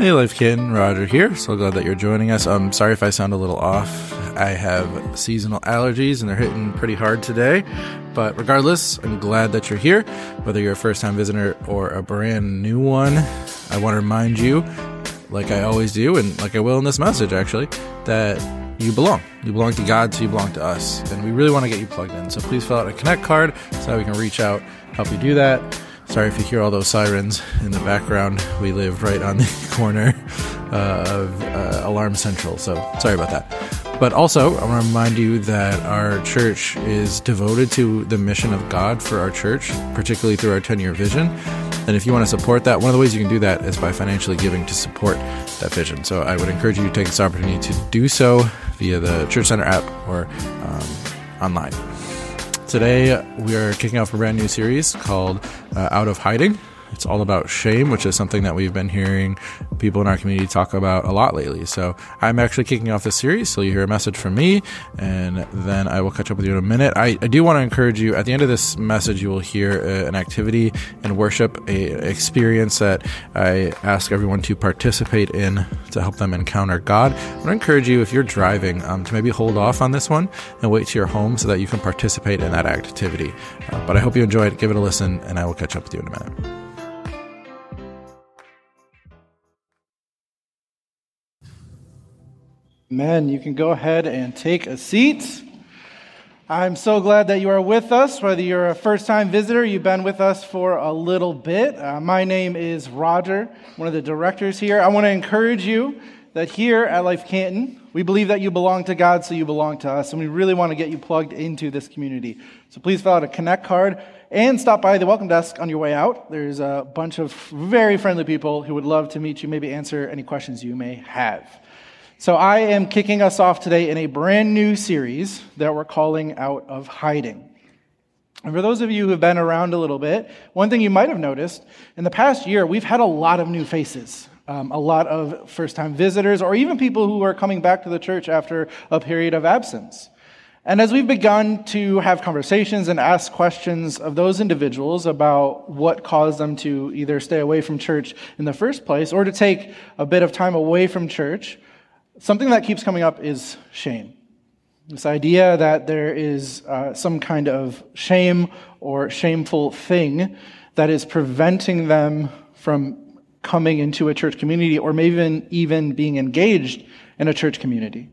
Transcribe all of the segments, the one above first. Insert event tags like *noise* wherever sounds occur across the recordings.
Hey, Life Canton, Roger here. So glad that you're joining us. I'm sorry if I sound a little off. I have seasonal allergies and they're hitting pretty hard today. But regardless, I'm glad that you're here. Whether you're a first time visitor or a brand new one, I want to remind you, like I always do, and like I will in this message actually, that you belong. You belong to God, so you belong to us. And we really want to get you plugged in. So please fill out a Connect card so we can reach out, help you do that. Sorry if you hear all those sirens in the background. We live right on the *laughs* corner uh, of uh, Alarm Central, so sorry about that. But also, I want to remind you that our church is devoted to the mission of God for our church, particularly through our 10 year vision. And if you want to support that, one of the ways you can do that is by financially giving to support that vision. So I would encourage you to take this opportunity to do so via the Church Center app or um, online. Today, we are kicking off a brand new series called uh, Out of Hiding. It's all about shame, which is something that we've been hearing people in our community talk about a lot lately. So I'm actually kicking off this series. So you hear a message from me, and then I will catch up with you in a minute. I, I do want to encourage you. At the end of this message, you will hear uh, an activity and worship, a experience that I ask everyone to participate in to help them encounter God. I want to encourage you, if you're driving, um, to maybe hold off on this one and wait to your home so that you can participate in that activity. Uh, but I hope you enjoy it. Give it a listen, and I will catch up with you in a minute. Amen. You can go ahead and take a seat. I'm so glad that you are with us, whether you're a first time visitor, you've been with us for a little bit. Uh, my name is Roger, one of the directors here. I want to encourage you that here at Life Canton, we believe that you belong to God, so you belong to us, and we really want to get you plugged into this community. So please fill out a Connect card and stop by the welcome desk on your way out. There's a bunch of very friendly people who would love to meet you, maybe answer any questions you may have. So, I am kicking us off today in a brand new series that we're calling Out of Hiding. And for those of you who have been around a little bit, one thing you might have noticed in the past year, we've had a lot of new faces. Um, a lot of first time visitors, or even people who are coming back to the church after a period of absence. And as we've begun to have conversations and ask questions of those individuals about what caused them to either stay away from church in the first place or to take a bit of time away from church, something that keeps coming up is shame. This idea that there is uh, some kind of shame or shameful thing that is preventing them from coming into a church community or maybe even, even being engaged in a church community.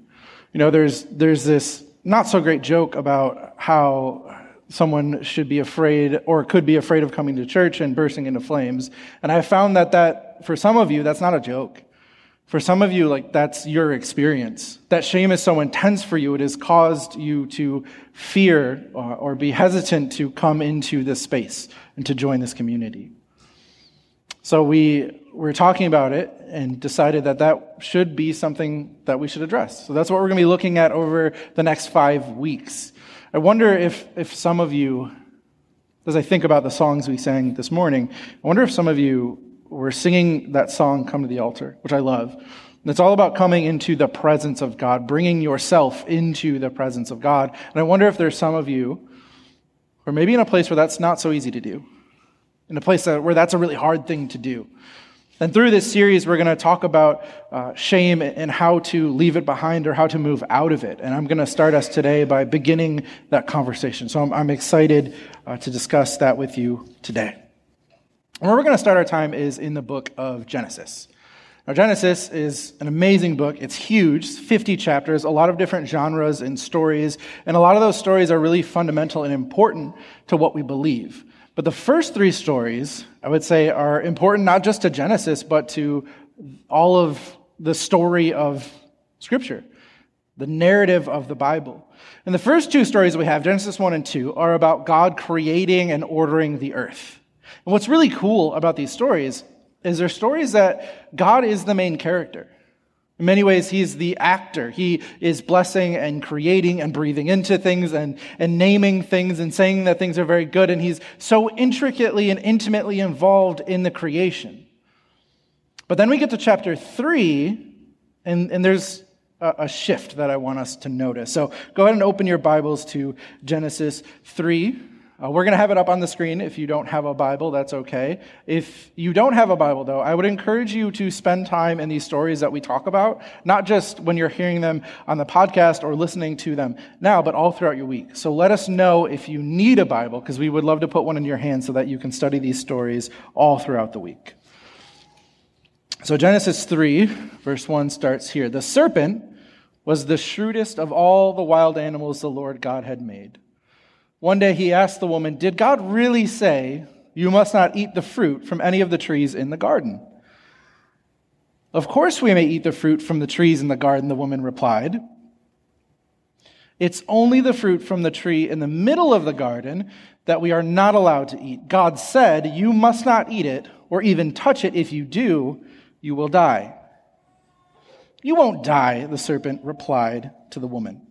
You know, there's, there's this not so great joke about how someone should be afraid or could be afraid of coming to church and bursting into flames. And I found that that, for some of you, that's not a joke. For some of you, like that's your experience. That shame is so intense for you, it has caused you to fear or, or be hesitant to come into this space and to join this community. So we were talking about it and decided that that should be something that we should address. So that's what we're going to be looking at over the next five weeks. I wonder if, if some of you, as I think about the songs we sang this morning, I wonder if some of you we're singing that song, Come to the Altar, which I love. And it's all about coming into the presence of God, bringing yourself into the presence of God. And I wonder if there's some of you, or maybe in a place where that's not so easy to do, in a place that, where that's a really hard thing to do. And through this series, we're going to talk about uh, shame and how to leave it behind or how to move out of it. And I'm going to start us today by beginning that conversation. So I'm, I'm excited uh, to discuss that with you today. Where we're going to start our time is in the book of Genesis. Now, Genesis is an amazing book. It's huge, 50 chapters, a lot of different genres and stories, and a lot of those stories are really fundamental and important to what we believe. But the first three stories, I would say, are important not just to Genesis, but to all of the story of Scripture, the narrative of the Bible. And the first two stories we have, Genesis 1 and 2, are about God creating and ordering the earth. And what's really cool about these stories is they're stories that God is the main character. In many ways, he's the actor. He is blessing and creating and breathing into things and, and naming things and saying that things are very good. And he's so intricately and intimately involved in the creation. But then we get to chapter three, and, and there's a, a shift that I want us to notice. So go ahead and open your Bibles to Genesis 3 Uh, we're going to have it up on the screen. If you don't have a Bible, that's okay. If you don't have a Bible, though, I would encourage you to spend time in these stories that we talk about, not just when you're hearing them on the podcast or listening to them now, but all throughout your week. So let us know if you need a Bible, because we would love to put one in your hand so that you can study these stories all throughout the week. So Genesis 3, verse 1 starts here. The serpent was the shrewdest of all the wild animals the Lord God had made. One day he asked the woman, Did God really say, You must not eat the fruit from any of the trees in the garden? Of course we may eat the fruit from the trees in the garden, the woman replied. It's only the fruit from the tree in the middle of the garden that we are not allowed to eat. God said, You must not eat it or even touch it. If you do, you will die. You won't die, the serpent replied to the woman.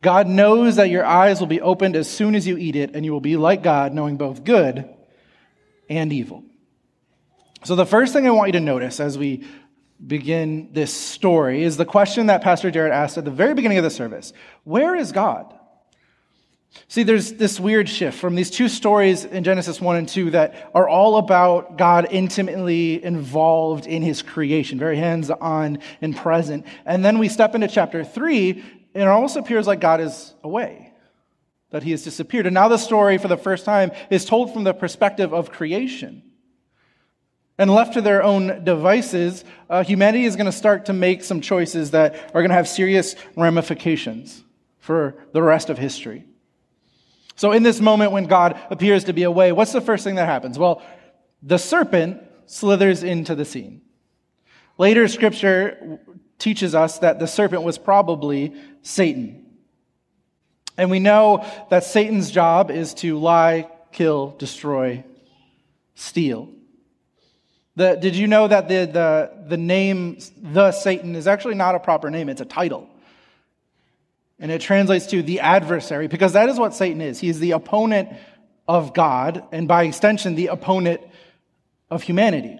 God knows that your eyes will be opened as soon as you eat it, and you will be like God, knowing both good and evil. So, the first thing I want you to notice as we begin this story is the question that Pastor Jared asked at the very beginning of the service Where is God? See, there's this weird shift from these two stories in Genesis 1 and 2 that are all about God intimately involved in his creation, very hands on and present. And then we step into chapter 3, and it almost appears like God is away, that he has disappeared. And now the story, for the first time, is told from the perspective of creation. And left to their own devices, uh, humanity is going to start to make some choices that are going to have serious ramifications for the rest of history. So, in this moment when God appears to be away, what's the first thing that happens? Well, the serpent slithers into the scene. Later, scripture teaches us that the serpent was probably Satan. And we know that Satan's job is to lie, kill, destroy, steal. The, did you know that the, the, the name, the Satan, is actually not a proper name? It's a title. And it translates to the adversary, because that is what Satan is. He is the opponent of God, and by extension, the opponent of humanity.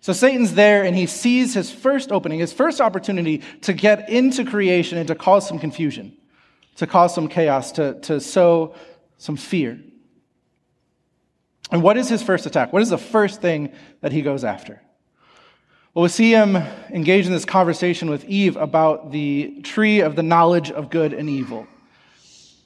So Satan's there and he sees his first opening, his first opportunity to get into creation and to cause some confusion, to cause some chaos, to, to sow some fear. And what is his first attack? What is the first thing that he goes after? Well, we see him engage in this conversation with Eve about the tree of the knowledge of good and evil.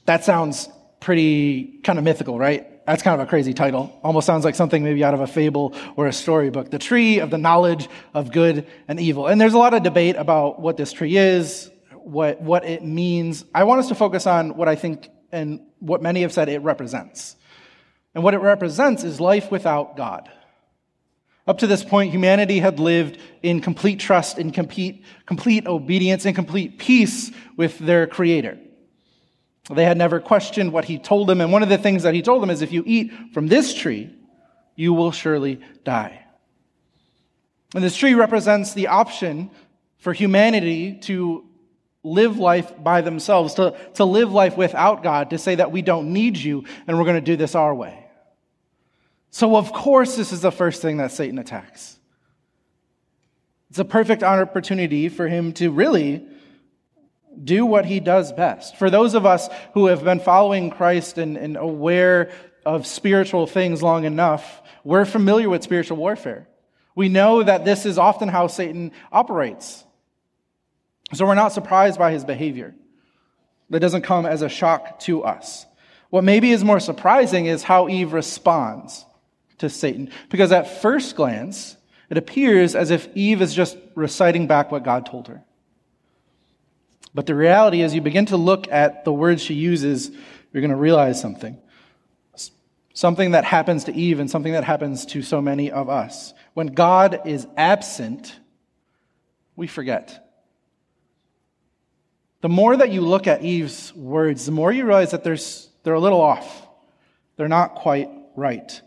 That sounds pretty kind of mythical, right? That's kind of a crazy title. Almost sounds like something maybe out of a fable or a storybook. The tree of the knowledge of good and evil. And there's a lot of debate about what this tree is, what, what it means. I want us to focus on what I think and what many have said it represents. And what it represents is life without God. Up to this point, humanity had lived in complete trust, in complete, complete obedience, in complete peace with their Creator. They had never questioned what he told them. And one of the things that he told them is if you eat from this tree, you will surely die. And this tree represents the option for humanity to live life by themselves, to, to live life without God, to say that we don't need you and we're going to do this our way. So, of course, this is the first thing that Satan attacks. It's a perfect opportunity for him to really do what he does best. For those of us who have been following Christ and, and aware of spiritual things long enough, we're familiar with spiritual warfare. We know that this is often how Satan operates. So we're not surprised by his behavior. That doesn't come as a shock to us. What maybe is more surprising is how Eve responds to Satan. Because at first glance, it appears as if Eve is just reciting back what God told her. But the reality is, you begin to look at the words she uses, you're going to realize something. Something that happens to Eve and something that happens to so many of us. When God is absent, we forget. The more that you look at Eve's words, the more you realize that there's, they're a little off. They're not quite right.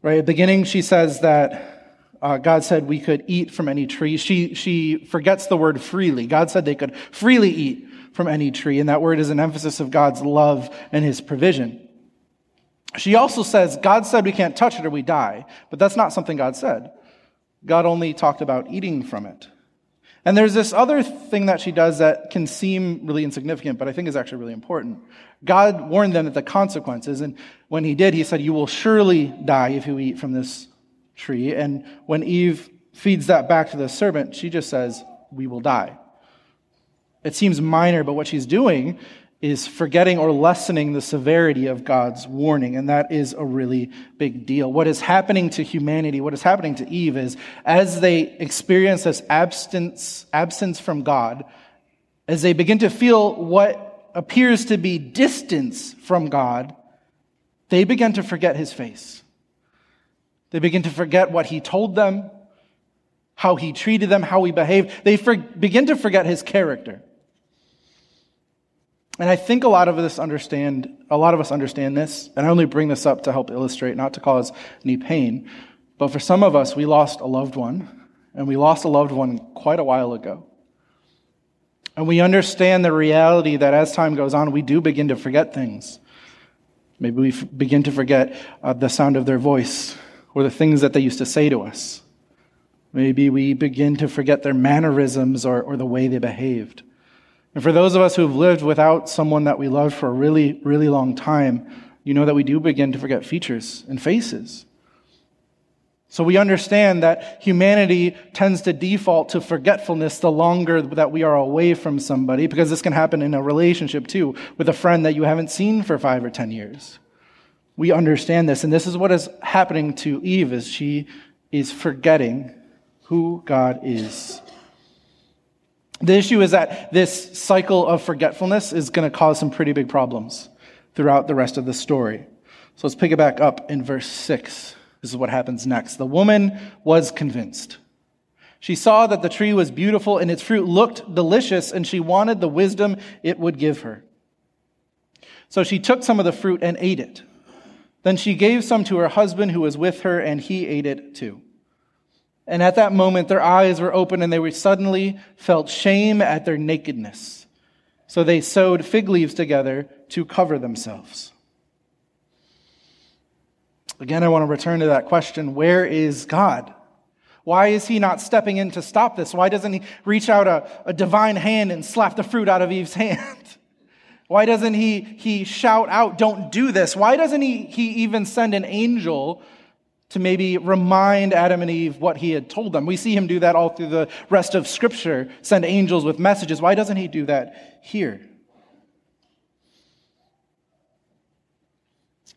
Right? At the beginning, she says that uh, God said we could eat from any tree. She, she forgets the word freely. God said they could freely eat from any tree, and that word is an emphasis of God's love and his provision. She also says, God said we can't touch it or we die, but that's not something God said. God only talked about eating from it. And there's this other thing that she does that can seem really insignificant, but I think is actually really important. God warned them of the consequences, and when he did, he said, You will surely die if you eat from this tree. And when Eve feeds that back to the serpent, she just says, We will die. It seems minor, but what she's doing is forgetting or lessening the severity of God's warning. And that is a really big deal. What is happening to humanity, what is happening to Eve is as they experience this absence, absence from God, as they begin to feel what appears to be distance from God, they begin to forget his face. They begin to forget what he told them, how he treated them, how he behaved. They for, begin to forget his character. And I think a lot of us understand, a lot of us understand this, and I only bring this up to help illustrate, not to cause any pain. But for some of us, we lost a loved one, and we lost a loved one quite a while ago. And we understand the reality that as time goes on, we do begin to forget things. Maybe we f- begin to forget uh, the sound of their voice or the things that they used to say to us. Maybe we begin to forget their mannerisms or, or the way they behaved. And for those of us who've lived without someone that we loved for a really, really long time, you know that we do begin to forget features and faces. So we understand that humanity tends to default to forgetfulness the longer that we are away from somebody, because this can happen in a relationship too, with a friend that you haven't seen for five or ten years. We understand this, and this is what is happening to Eve as she is forgetting who God is. The issue is that this cycle of forgetfulness is going to cause some pretty big problems throughout the rest of the story. So let's pick it back up in verse 6. This is what happens next. The woman was convinced. She saw that the tree was beautiful and its fruit looked delicious, and she wanted the wisdom it would give her. So she took some of the fruit and ate it. Then she gave some to her husband who was with her, and he ate it too. And at that moment, their eyes were open and they were suddenly felt shame at their nakedness. So they sewed fig leaves together to cover themselves. Again, I want to return to that question where is God? Why is he not stepping in to stop this? Why doesn't he reach out a, a divine hand and slap the fruit out of Eve's *laughs* hand? Why doesn't he, he shout out, don't do this? Why doesn't he, he even send an angel to maybe remind Adam and Eve what he had told them. We see him do that all through the rest of Scripture, send angels with messages. Why doesn't he do that here?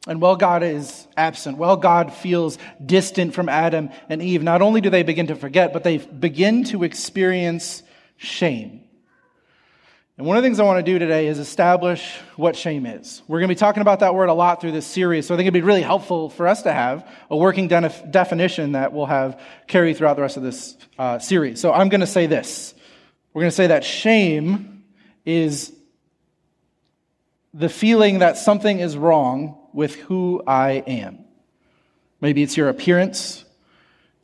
And while God is absent, while God feels distant from Adam and Eve, not only do they begin to forget, but they begin to experience shame. And one of the things I want to do today is establish what shame is. We're going to be talking about that word a lot through this series, so I think it'd be really helpful for us to have a working de- definition that we'll have carry throughout the rest of this uh, series. So I'm going to say this. We're going to say that shame is the feeling that something is wrong with who I am. Maybe it's your appearance.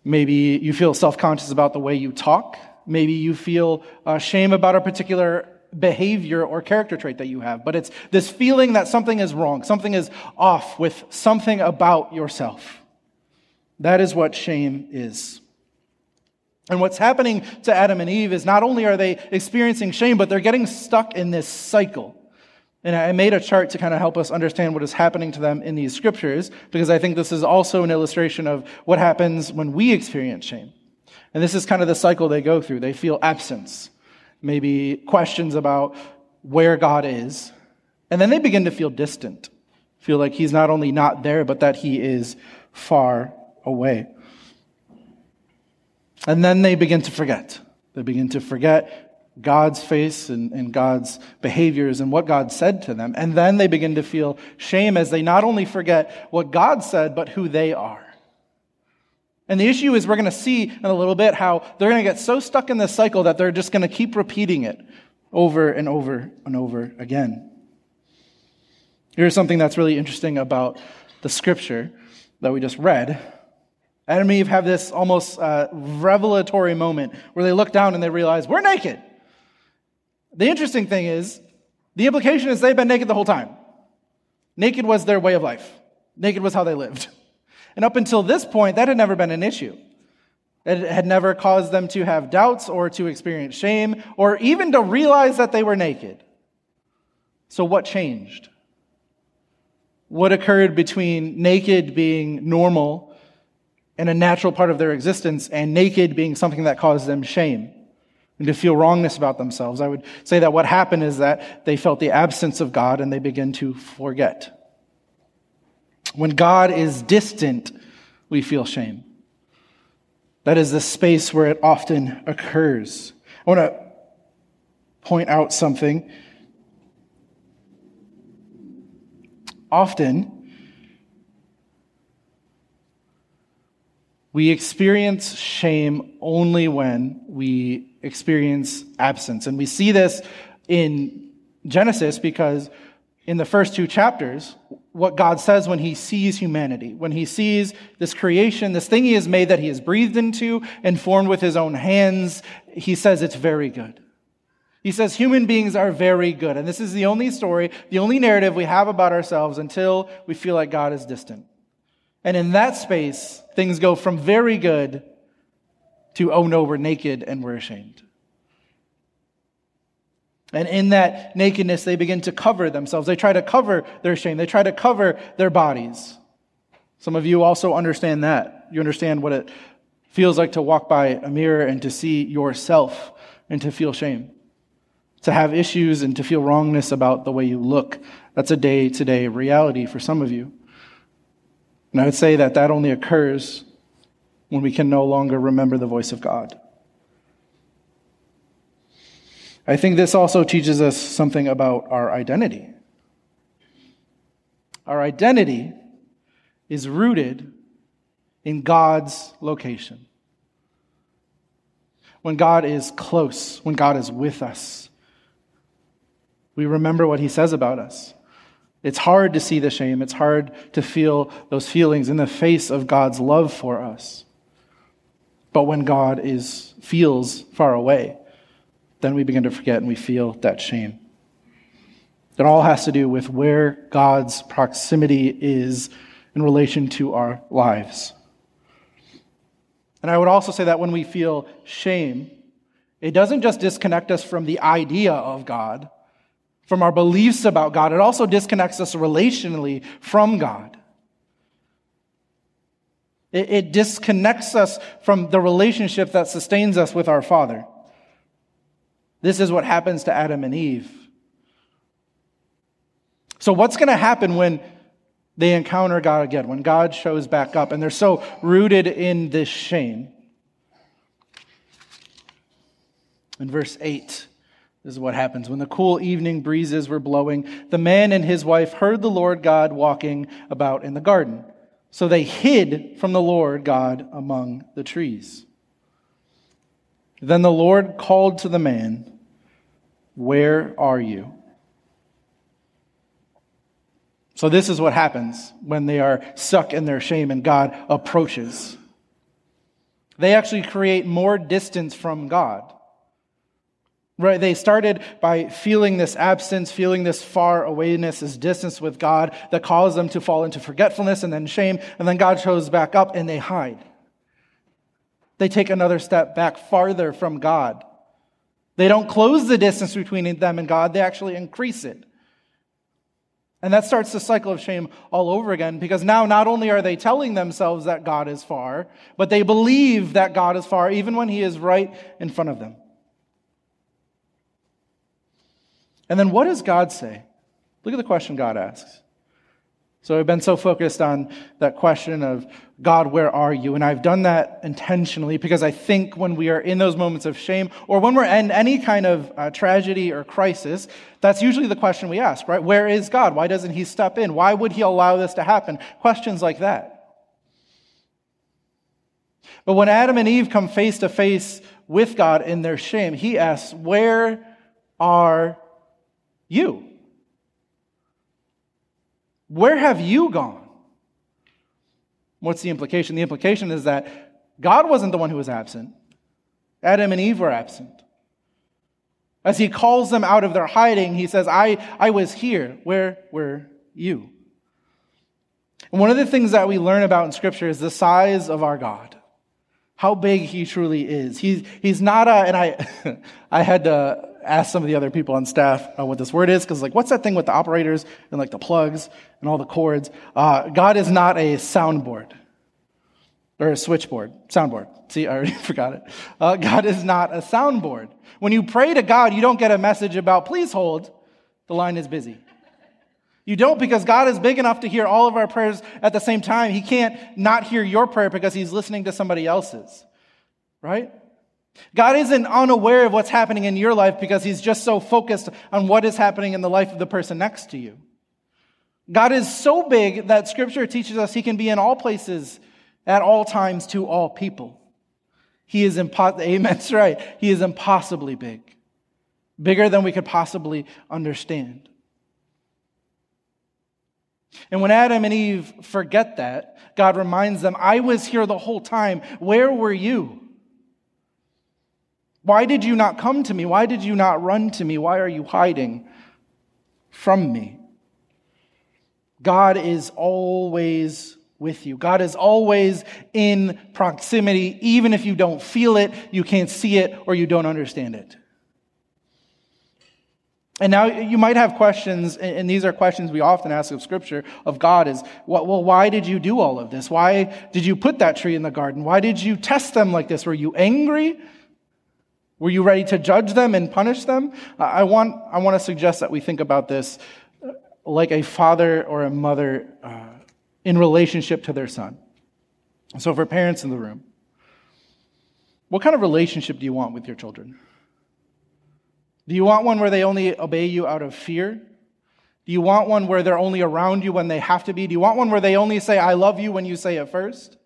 Maybe you feel self conscious about the way you talk. Maybe you feel uh, shame about a particular behavior or character trait that you have, but it's this feeling that something is wrong, something is off with something about yourself. That is what shame is. And what's happening to Adam and Eve is not only are they experiencing shame, but they're getting stuck in this cycle. And I made a chart to kind of help us understand what is happening to them in these scriptures, because I think this is also an illustration of what happens when we experience shame. And this is kind of the cycle they go through. They feel absence maybe questions about where God is. And then they begin to feel distant, feel like He's not only not there, but that He is far away. And then they begin to forget. They begin to forget God's face and, and, God's behaviors and what God said to them. And then they begin to feel shame as they not only forget what God said, but who they are. And the issue is, we're going to see in a little bit how they're going to get so stuck in this cycle that they're just going to keep repeating it over and over and over again. Here's something that's really interesting about the scripture that we just read. Adam and Eve have this almost uh, revelatory moment where they look down and they realize, we're naked. The interesting thing is, the implication is they've been naked the whole time. Naked was their way of life, naked was how they lived. *laughs* And up until this point, that had never been an issue. It had never caused them to have doubts or to experience shame or even to realize that they were naked. So, what changed? What occurred between naked being normal and a natural part of their existence and naked being something that caused them shame and to feel wrongness about themselves? I would say that what happened is that they felt the absence of God and they begin to forget. When God is distant, we feel shame. That is the space where it often occurs. I want to point out something. Often, we experience shame only when we experience absence. And we see this in Genesis because in the first two chapters, what God says when he sees humanity, when he sees this creation, this thing he has made that he has breathed into and formed with his own hands, he says it's very good. He says human beings are very good. And this is the only story, the only narrative we have about ourselves until we feel like God is distant. And in that space, things go from very good to, oh no, we're naked and we're ashamed. And in that nakedness, they begin to cover themselves. They try to cover their shame. They try to cover their bodies. Some of you also understand that. You understand what it feels like to walk by a mirror and to see yourself and to feel shame. To have issues and to feel wrongness about the way you look. That's a day to day reality for some of you. And I would say that that only occurs when we can no longer remember the voice of God. I think this also teaches us something about our identity. Our identity is rooted in God's location. When God is close, when God is with us, we remember what He says about us. It's hard to see the shame. It's hard to feel those feelings in the face of God's love for us. But when God is feels far away, then we begin to forget and we feel that shame. It all has to do with where God's proximity is in relation to our lives. And I would also say that when we feel shame, it doesn't just disconnect us from the idea of God, from our beliefs about God, it also disconnects us relationally from God. It, it disconnects us from the relationship that sustains us with our Father. This is what happens to Adam and Eve. So, what's going to happen when they encounter God again, when God shows back up and they're so rooted in this shame? In verse 8, this is what happens. When the cool evening breezes were blowing, the man and his wife heard the Lord God walking about in the garden. So they hid from the Lord God among the trees. Then the Lord called to the man, Where are you? So, this is what happens when they are stuck in their shame and God approaches. They actually create more distance from God. Right? They started by feeling this absence, feeling this far awayness, this distance with God that caused them to fall into forgetfulness and then shame. And then God shows back up and they hide. They take another step back farther from God. They don't close the distance between them and God, they actually increase it. And that starts the cycle of shame all over again because now not only are they telling themselves that God is far, but they believe that God is far even when He is right in front of them. And then what does God say? Look at the question God asks. So I've been so focused on that question of God, where are you? And I've done that intentionally because I think when we are in those moments of shame or when we're in any kind of uh, tragedy or crisis, that's usually the question we ask, right? Where is God? Why doesn't he step in? Why would he allow this to happen? Questions like that. But when Adam and Eve come face to face with God in their shame, he asks, Where are you? Where have you gone? What's the implication? The implication is that God wasn't the one who was absent, Adam and Eve were absent. As he calls them out of their hiding, he says, I, I was here. Where were you? And one of the things that we learn about in Scripture is the size of our God how big he truly is. He's, he's not a, and I, *laughs* I had to ask some of the other people on staff uh, what this word is, because like, what's that thing with the operators and like the plugs and all the cords? Uh, God is not a soundboard or a switchboard, soundboard. See, I already *laughs* forgot it. Uh, God is not a soundboard. When you pray to God, you don't get a message about, please hold, the line is busy. You don't because God is big enough to hear all of our prayers at the same time. He can't not hear your prayer because he's listening to somebody else's. Right? God isn't unaware of what's happening in your life because he's just so focused on what is happening in the life of the person next to you. God is so big that scripture teaches us he can be in all places at all times to all people. He is impossible. Amen. That's right. He is impossibly big. Bigger than we could possibly understand. And when Adam and Eve forget that, God reminds them, I was here the whole time. Where were you? Why did you not come to me? Why did you not run to me? Why are you hiding from me? God is always with you. God is always in proximity, even if you don't feel it, you can't see it, or you don't understand it. And now you might have questions, and these are questions we often ask of Scripture of God is, well, why did you do all of this? Why did you put that tree in the garden? Why did you test them like this? Were you angry? Were you ready to judge them and punish them? I want, I want to suggest that we think about this like a father or a mother uh, in relationship to their son. So, for parents in the room, what kind of relationship do you want with your children? Do you want one where they only obey you out of fear? Do you want one where they're only around you when they have to be? Do you want one where they only say, I love you when you say it first?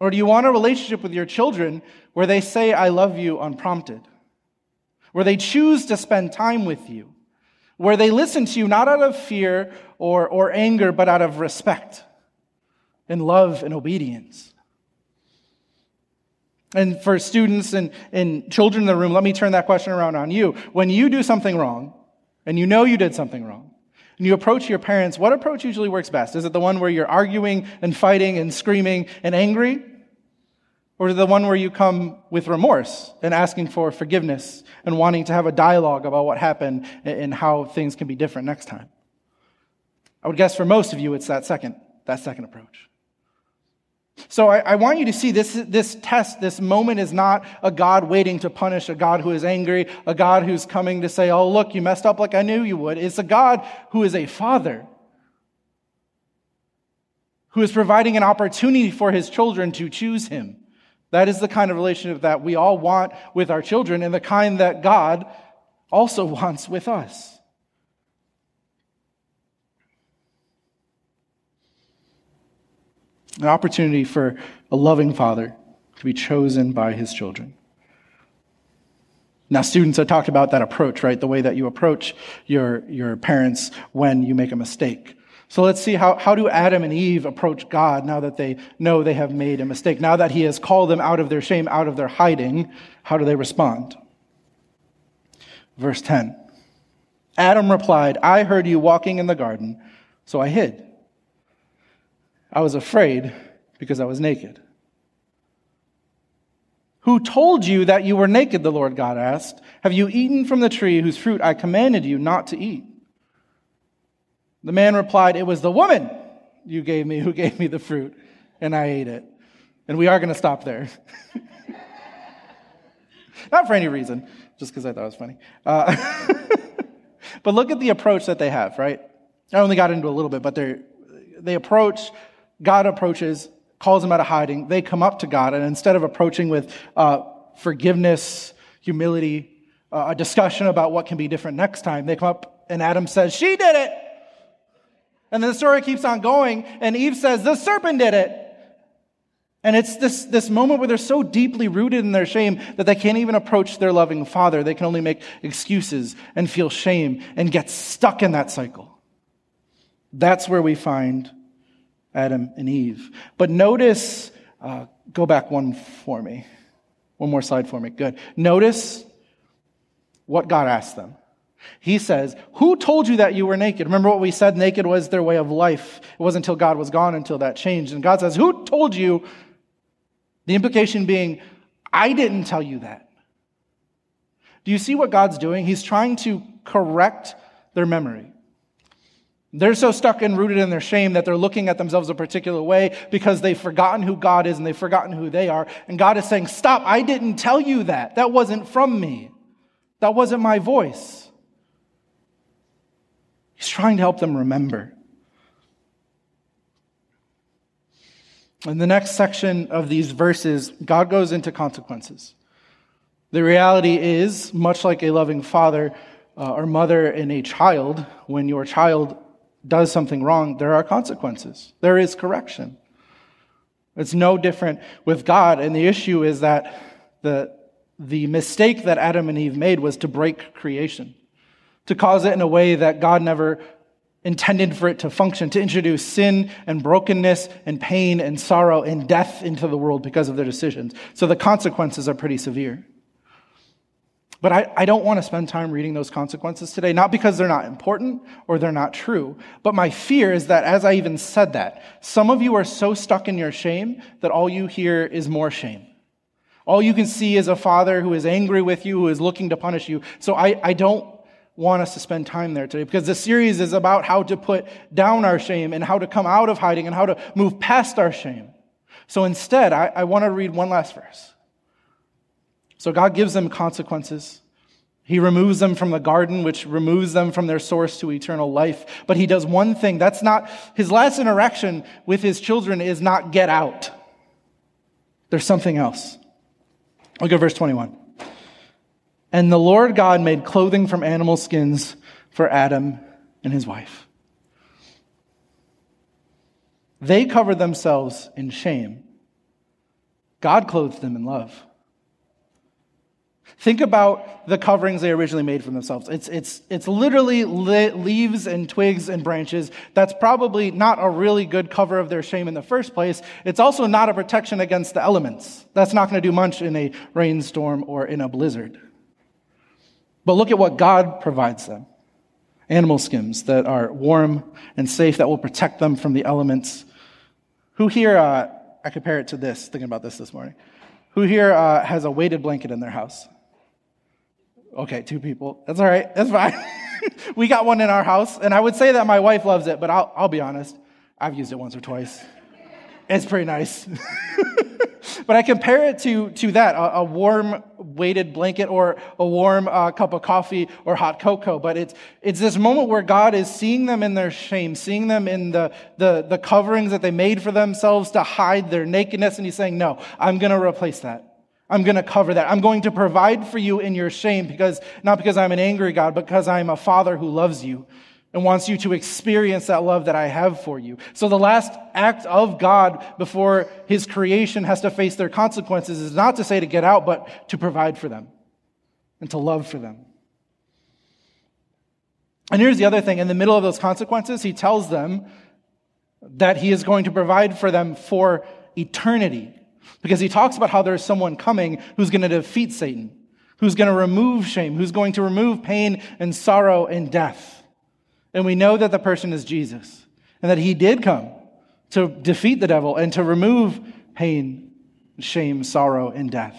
Or do you want a relationship with your children where they say, I love you unprompted? Where they choose to spend time with you? Where they listen to you not out of fear or, or anger, but out of respect and love and obedience? And for students and, and children in the room, let me turn that question around on you. When you do something wrong, and you know you did something wrong, and you approach your parents, what approach usually works best? Is it the one where you're arguing and fighting and screaming and angry? Or the one where you come with remorse and asking for forgiveness and wanting to have a dialogue about what happened and how things can be different next time? I would guess for most of you, it's that second, that second approach. So I, I, want you to see this, this test, this moment is not a God waiting to punish, a God who is angry, a God who's coming to say, oh, look, you messed up like I knew you would. It's a God who is a father, who is providing an opportunity for his children to choose him. That is the kind of relationship that we all want with our children and the kind that God also *laughs* wants with us. an opportunity for a loving father to be chosen by his children. Now, students, I talked about that approach, right? The way that you approach your, your parents when you make a mistake. So let's see how, how do Adam and Eve approach God now that they know they have made a mistake? Now that he has called them out of their shame, out of their hiding, how do they respond? Verse 10. Adam replied, I heard you walking in the garden, so I hid. I was afraid because I was naked. Who told you that you were naked? The Lord God asked. Have you eaten from the tree whose fruit I commanded you not to eat? The man replied, It was the woman you gave me who gave me the fruit, and I ate it. And we are going to stop there. *laughs* Not for any reason, just because I thought it was funny. Uh, *laughs* but look at the approach that they have, right? I only got into a little bit, but they approach God approaches, calls them out of hiding. They come up to God, and instead of approaching with uh, forgiveness, humility, uh, a discussion about what can be different next time, they come up and Adam says, She did it. And then the story keeps on going, and Eve says, The serpent did it. And it's this, this moment where they're so deeply rooted in their shame that they can't even approach their loving father. They can only make excuses and feel shame and get stuck in that cycle. That's where we find Adam and Eve. But notice, uh, go back one for me. One more slide for me. Good. Notice what God asked them. He says, Who told you that you were naked? Remember what we said? Naked was their way of life. It wasn't until God was gone until that changed. And God says, Who told you The implication being, I didn't tell you that. Do you see what God's doing? He's trying to correct their memory. They're so stuck and rooted in their shame that they're looking at themselves a particular way because they've forgotten who God is and they've forgotten who they are. And God is saying, Stop, I didn't tell you that. That wasn't from me. That wasn't my voice. He's trying to help them remember. In the next section of these verses, God goes into consequences. The reality is, much like a loving father uh, or mother in a child, when your child does something wrong, there are consequences. There is correction. It's no different with God. And the issue is that the, the mistake that Adam and Eve made was to break creation, to cause it in a way that God never intended for it to function, to introduce sin and brokenness and pain and sorrow and death into the world because of their decisions. So the consequences are pretty severe. But I, I don't want to spend time reading those consequences today, not because they're not important or they're not true, but my fear is that as I even said that, some of you are so stuck in your shame that all you hear is more shame. All you can see is a father who is angry with you, who is looking to punish you. So I, I don't want us to spend time there today because the series is about how to put down our shame and how to come out of hiding and how to move past our shame. So instead, I, I want to read one last verse. So God gives them consequences. He removes them from the garden, which removes them from their source to eternal life. But he does one thing. That's not, his last interaction with his children is not get out. There's something else. Look at verse 21. And the Lord God made clothing from animal skins for Adam and his wife. They covered themselves in shame. God clothed them in love. Think about the coverings they originally made for themselves. It's, it's, it's literally leaves and twigs and branches. That's probably not a really good cover of their shame in the first place. It's also not a protection against the elements. That's not going to do much in a rainstorm or in a blizzard. But look at what God provides them animal skins that are warm and safe, that will protect them from the elements. Who here, uh, I compare it to this, thinking about this this morning. Who here uh, has a weighted blanket in their house? Okay, two people. That's all right. That's fine. *laughs* we got one in our house, and I would say that my wife loves it, but I'll, I'll be honest. I've used it once or twice. It's pretty nice. *laughs* but I compare it to, to that a, a warm weighted blanket or a warm uh, cup of coffee or hot cocoa. But it's, it's this moment where God is seeing them in their shame, seeing them in the, the, the coverings that they made for themselves to hide their nakedness. And He's saying, No, I'm going to replace that. I'm going to cover that. I'm going to provide for you in your shame because, not because I'm an angry God, but because I'm a father who loves you and wants you to experience that love that I have for you. So the last act of God before his creation has to face their consequences is not to say to get out, but to provide for them and to love for them. And here's the other thing. In the middle of those consequences, he tells them that he is going to provide for them for eternity. Because he talks about how there's someone coming who's going to defeat Satan, who's going to remove shame, who's going to remove pain and sorrow and death. And we know that the person is Jesus and that he did come to defeat the devil and to remove pain, shame, sorrow, and death.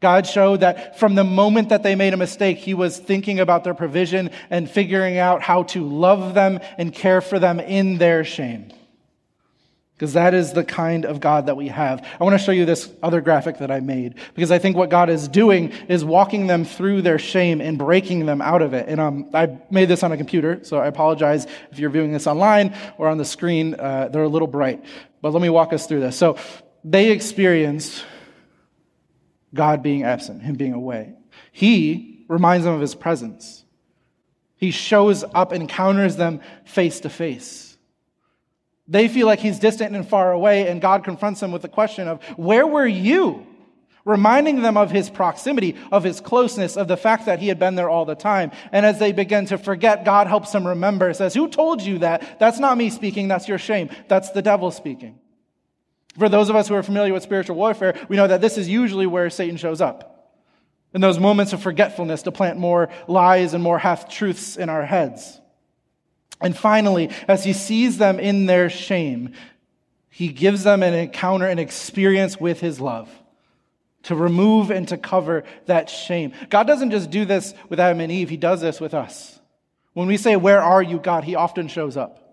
God showed that from the moment that they made a mistake, He was thinking about their provision and figuring out how to love them and care for them in their shame because that is the kind of God that we have. I want to show you this other graphic that I made because I think what God is doing is walking them through their shame and breaking them out of it. And um, I made this on a computer, so I apologize if you're viewing this online or on the screen. Uh, they're a little bright, but let me walk us through this. So they experienced God being absent, Him being away. He reminds them of His presence. He shows up, encounters them face to face. They feel like he's distant and far away, and God confronts them with the question of, Where were you? Reminding them of his proximity, of his closeness, of the fact that he had been there all the time. And as they begin to forget, God helps them remember. says, Who told you that? That's not me speaking, that's your shame. That's the devil speaking. For those of us who are familiar with spiritual warfare, we know that this is usually where Satan shows up. In those moments of forgetfulness to plant more lies and more half truths in our heads. And finally, as he sees them in their shame, He gives them an encounter, an experience with his love to remove and to cover that shame. God doesn't just do this with Adam and Eve, He does this with us. When we say, Where are you, God? He often shows up.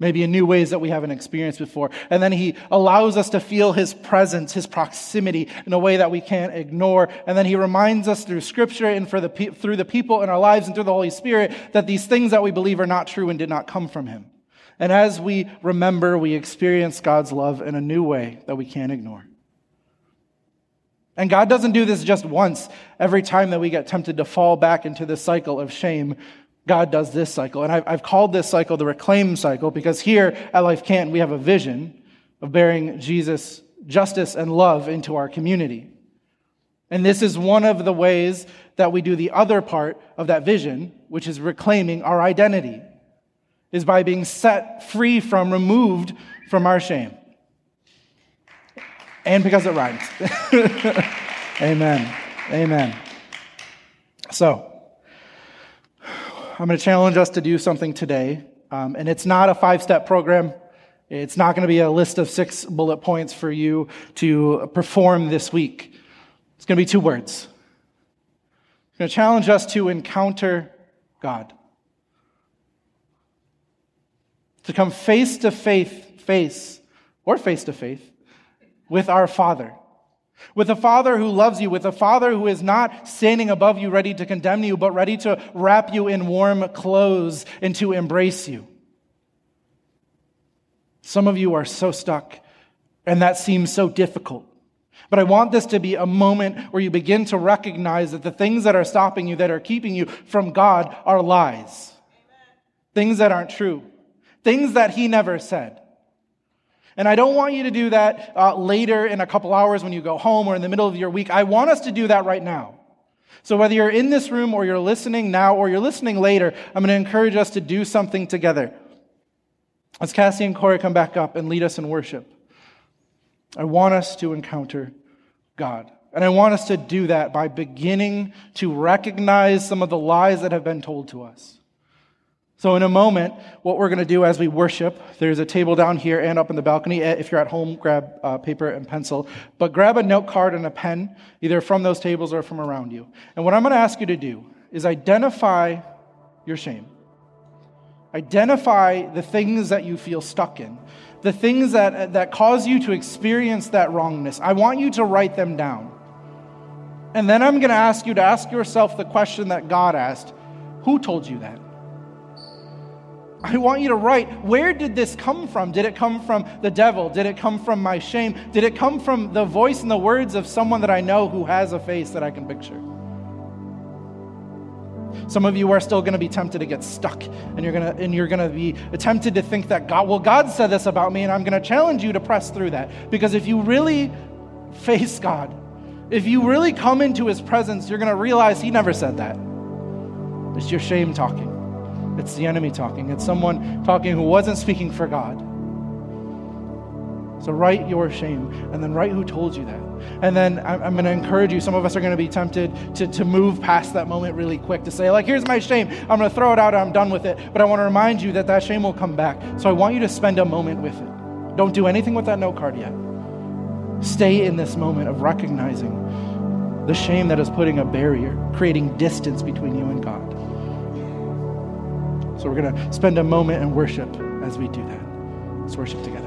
Maybe in new ways that we haven't experienced before. And then he allows us to feel his presence, his proximity in a way that we can't ignore. And then he reminds us through scripture and for the, through the people in our lives and through the Holy Spirit that these things that we believe are not true and did not come from him. And as we remember, we experience God's love in a new way that we can't ignore. And God doesn't do this just once. Every time that we get tempted to fall back into the cycle of shame, God does this cycle. And I've, I've called this cycle the reclaim cycle because here at Life Canton, we have a vision of bearing Jesus' justice and love into our community. And this is one of the ways that we do the other part of that vision, which is reclaiming our identity is by being set free from, removed from our shame. And because it rhymes. *laughs* Amen. Amen. So, I'm going to challenge us to do something today. Um, and it's not a five step program. It's not going to be a list of six bullet points for you to perform this week. It's going to be two words. I'm going to challenge us to encounter God to come face to face, face, or face to face with our Father. With a Father who loves you, with a Father who is not standing above you ready to condemn you, but ready to wrap you in warm clothes and to embrace you. Some of you are so stuck, and that seems so difficult. But I want this to be a moment where you begin to recognize that the things that are stopping you, that are keeping you from God, are lies. Amen. Things that aren't true things that he never said. And I don't want you to do that uh, later in a couple hours when you go home or in the middle of your week. I want us to do that right now. So whether you're in this room or you're listening now or you're listening later, I'm going to encourage us to do something together. As Cassie and Corey come back up and lead us in worship, I want us to encounter God. And I want us to do that by beginning to recognize some of the lies that have been told to us. So, in a moment, what we're going to do as we worship, there's a table down here and up in the balcony. Eh, if you're at home, grab uh, paper and pencil. But grab a note card and a pen, either from those tables or from around you. And what I'm going to ask you to do is identify your shame. Identify the things that you feel stuck in, the things that, that cause you to experience that wrongness. I want you to write them down. And then I'm going to ask you to ask yourself the question that God asked Who told you that? I want you to write where did this come from? Did it come from the devil? Did it come from my shame? Did it come from the voice and the words of someone that I know who has a face that I can picture? Some of you are still going to be tempted to get stuck and you're going to and you're going to be tempted to think that God well God said this about me and I'm going to challenge you to press through that because if you really face God, if you really come into his presence, you're going to realize he never said that. It's your shame talking. It's the enemy talking. It's someone talking who wasn't speaking for God. So write your shame and then write who told you that. And then I'm, I'm going to encourage you. Some of us are going to be tempted to, to move past that moment really quick to say, like, here's my shame. I'm going to throw it out. I'm done with it. But I want to remind you that that shame will come back. So I want you to spend a moment with it. Don't do anything with that note card yet. Stay in this moment of recognizing the shame that is putting a barrier, creating distance between you and God. So we're going to spend a moment in worship as we do that. Let's worship together.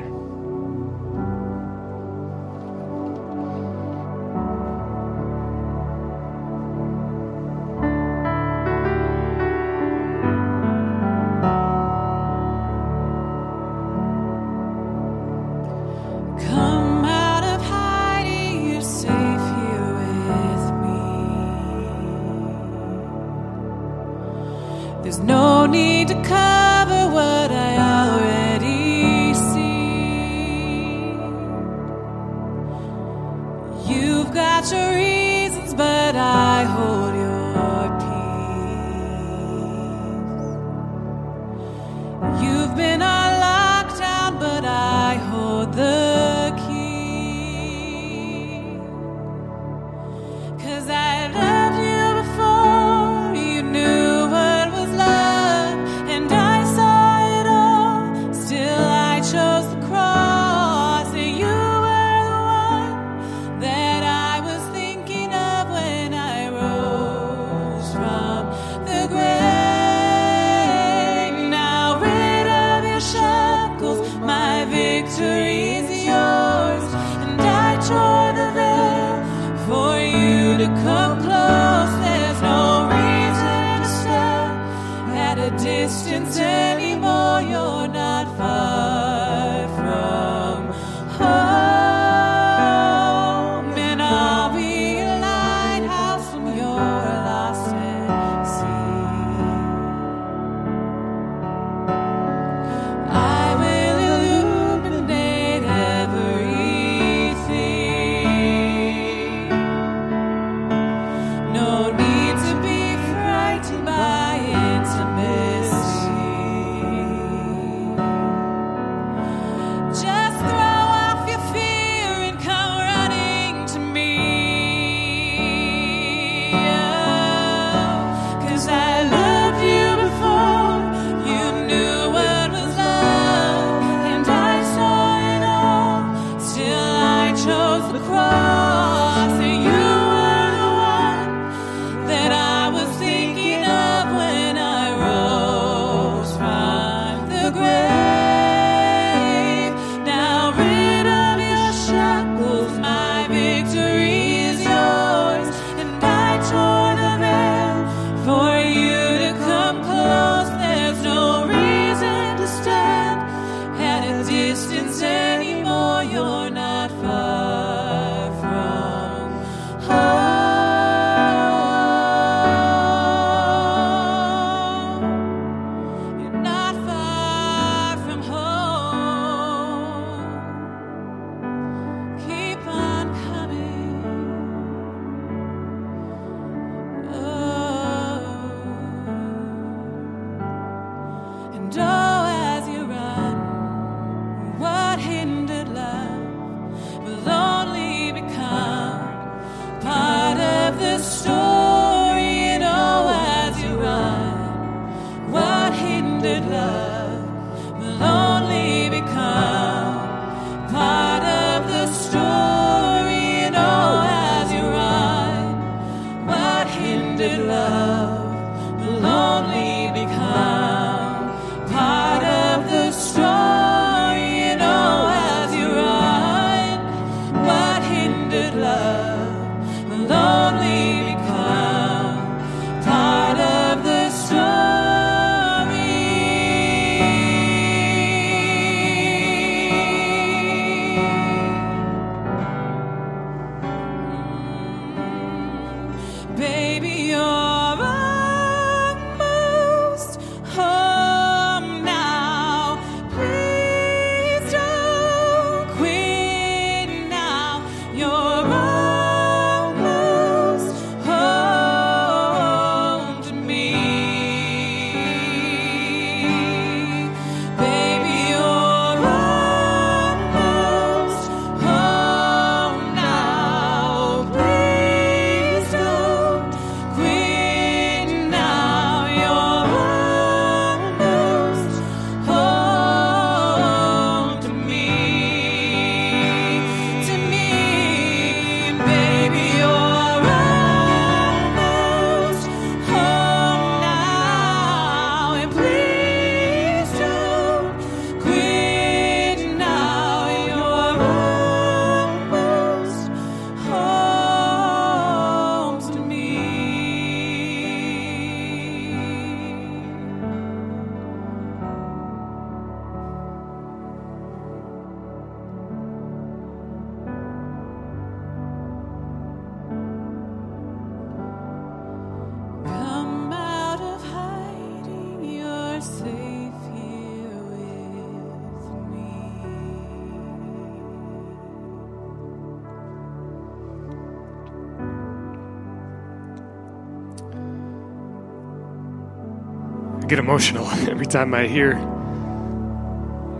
Get emotional *laughs* every time I hear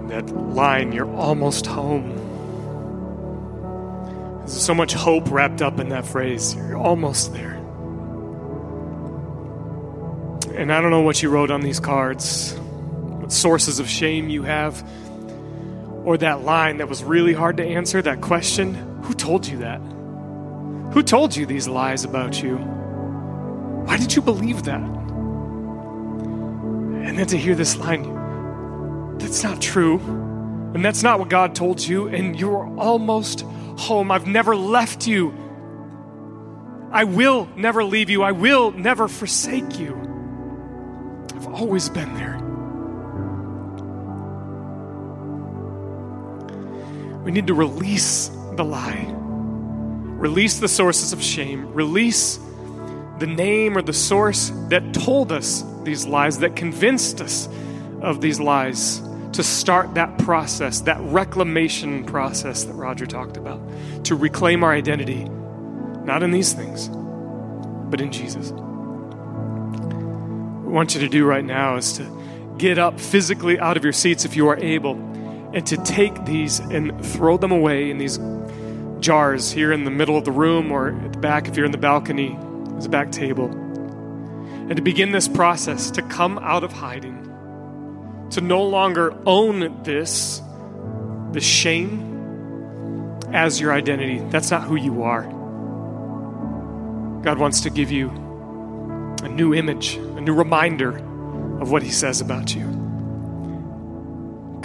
that line, you're almost home. There's so much hope wrapped up in that phrase. You're almost there. And I don't know what you wrote on these cards, what sources of shame you have, or that line that was really hard to answer, that question. Who told you that? Who told you these lies about you? Why did you believe that? then to hear this line that's not true, and that's not what God told you, and you're almost home. I've never left you. I will never leave you. I will never forsake you. I've always been there. We need to release the lie, release the sources of shame, release the name or the source that told us these lies, that convinced us of these lies, to start that process, that reclamation process that Roger talked about, to reclaim our identity, not in these things, but in Jesus. What I want you to do right now is to get up physically out of your seats if you are able and to take these and throw them away in these jars here in the middle of the room or at the back if you're in the balcony, there's a back table. And to begin this process, to come out of hiding, to no longer own this, the shame as your identity. That's not who you are. God wants to give you a new image, a new reminder of what He says about you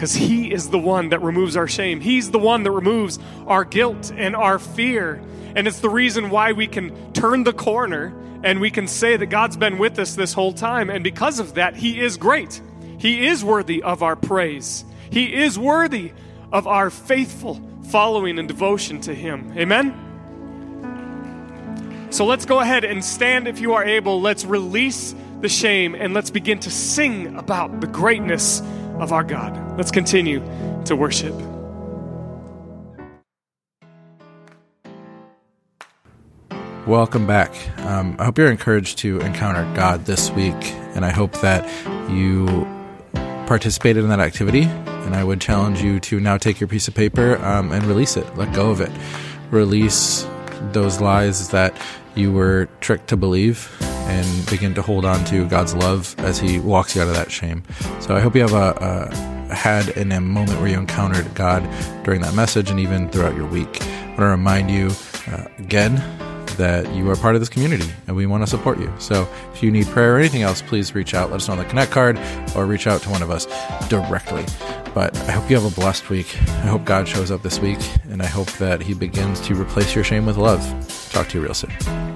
because He is the one that removes our shame. He's the one that removes our guilt and our fear. And it's the reason why we can turn the corner and we can say that God's been with us this whole time. And because of that, He is great. He is worthy of our praise. He is worthy of our faithful following and devotion to Him. Amen? So let's go ahead and stand if you are able. Let's release the shame and let's begin to sing about the greatness of our God. Let's continue to worship. Welcome back. Um, I hope you're encouraged to encounter God this week, and I hope that you participated in that activity. And I would challenge you to now take your piece of paper um, and release it, let go of it. Release those lies that you were tricked to believe and begin to hold on to God's love as He walks you out of that shame. So I hope you have a, a had in a moment where you encountered God during that message and even throughout your week. I want to remind you uh, again that you are part of this community and we want to support you. So if you need prayer or anything else, please reach out. Let us know on the Connect card or reach out to one of us directly. But I hope you have a blessed week. I hope God shows up this week and I hope that He begins to replace your shame with love. Talk to you real soon.